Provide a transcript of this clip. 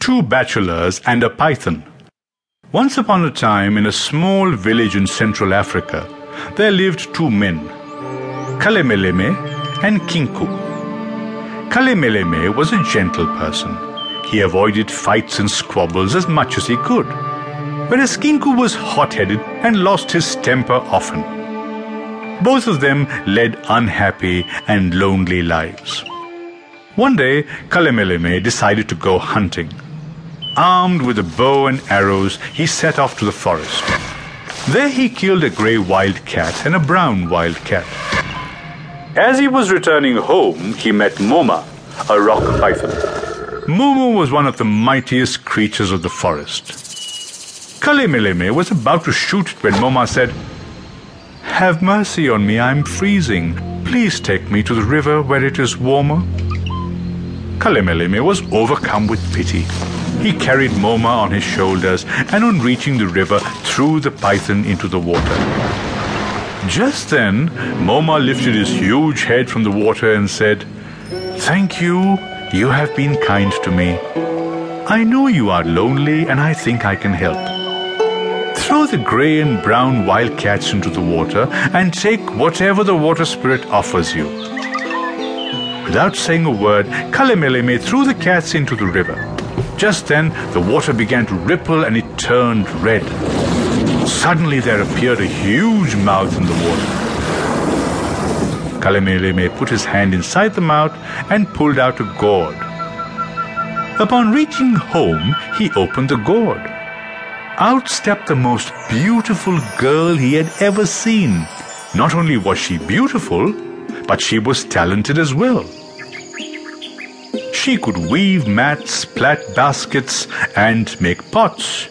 two bachelors and a python. Once upon a time, in a small village in Central Africa, there lived two men, Kalemeleme and Kinku. Kalemeleme was a gentle person. He avoided fights and squabbles as much as he could, whereas Kinku was hot-headed and lost his temper often. Both of them led unhappy and lonely lives. One day, Kalemeleme decided to go hunting. Armed with a bow and arrows, he set off to the forest. There he killed a grey wild cat and a brown wild cat. As he was returning home, he met Moma, a rock python. Moma was one of the mightiest creatures of the forest. Kalemeleme was about to shoot when Moma said, Have mercy on me, I'm freezing. Please take me to the river where it is warmer. Kalemeleme was overcome with pity. He carried Moma on his shoulders and on reaching the river threw the python into the water. Just then, Moma lifted his huge head from the water and said, Thank you, you have been kind to me. I know you are lonely and I think I can help. Throw the grey and brown wildcats into the water and take whatever the water spirit offers you. Without saying a word, Kalemeleme threw the cats into the river. Just then, the water began to ripple and it turned red. Suddenly, there appeared a huge mouth in the water. Kalemeleme put his hand inside the mouth and pulled out a gourd. Upon reaching home, he opened the gourd. Out stepped the most beautiful girl he had ever seen. Not only was she beautiful, but she was talented as well. She could weave mats, plait baskets, and make pots.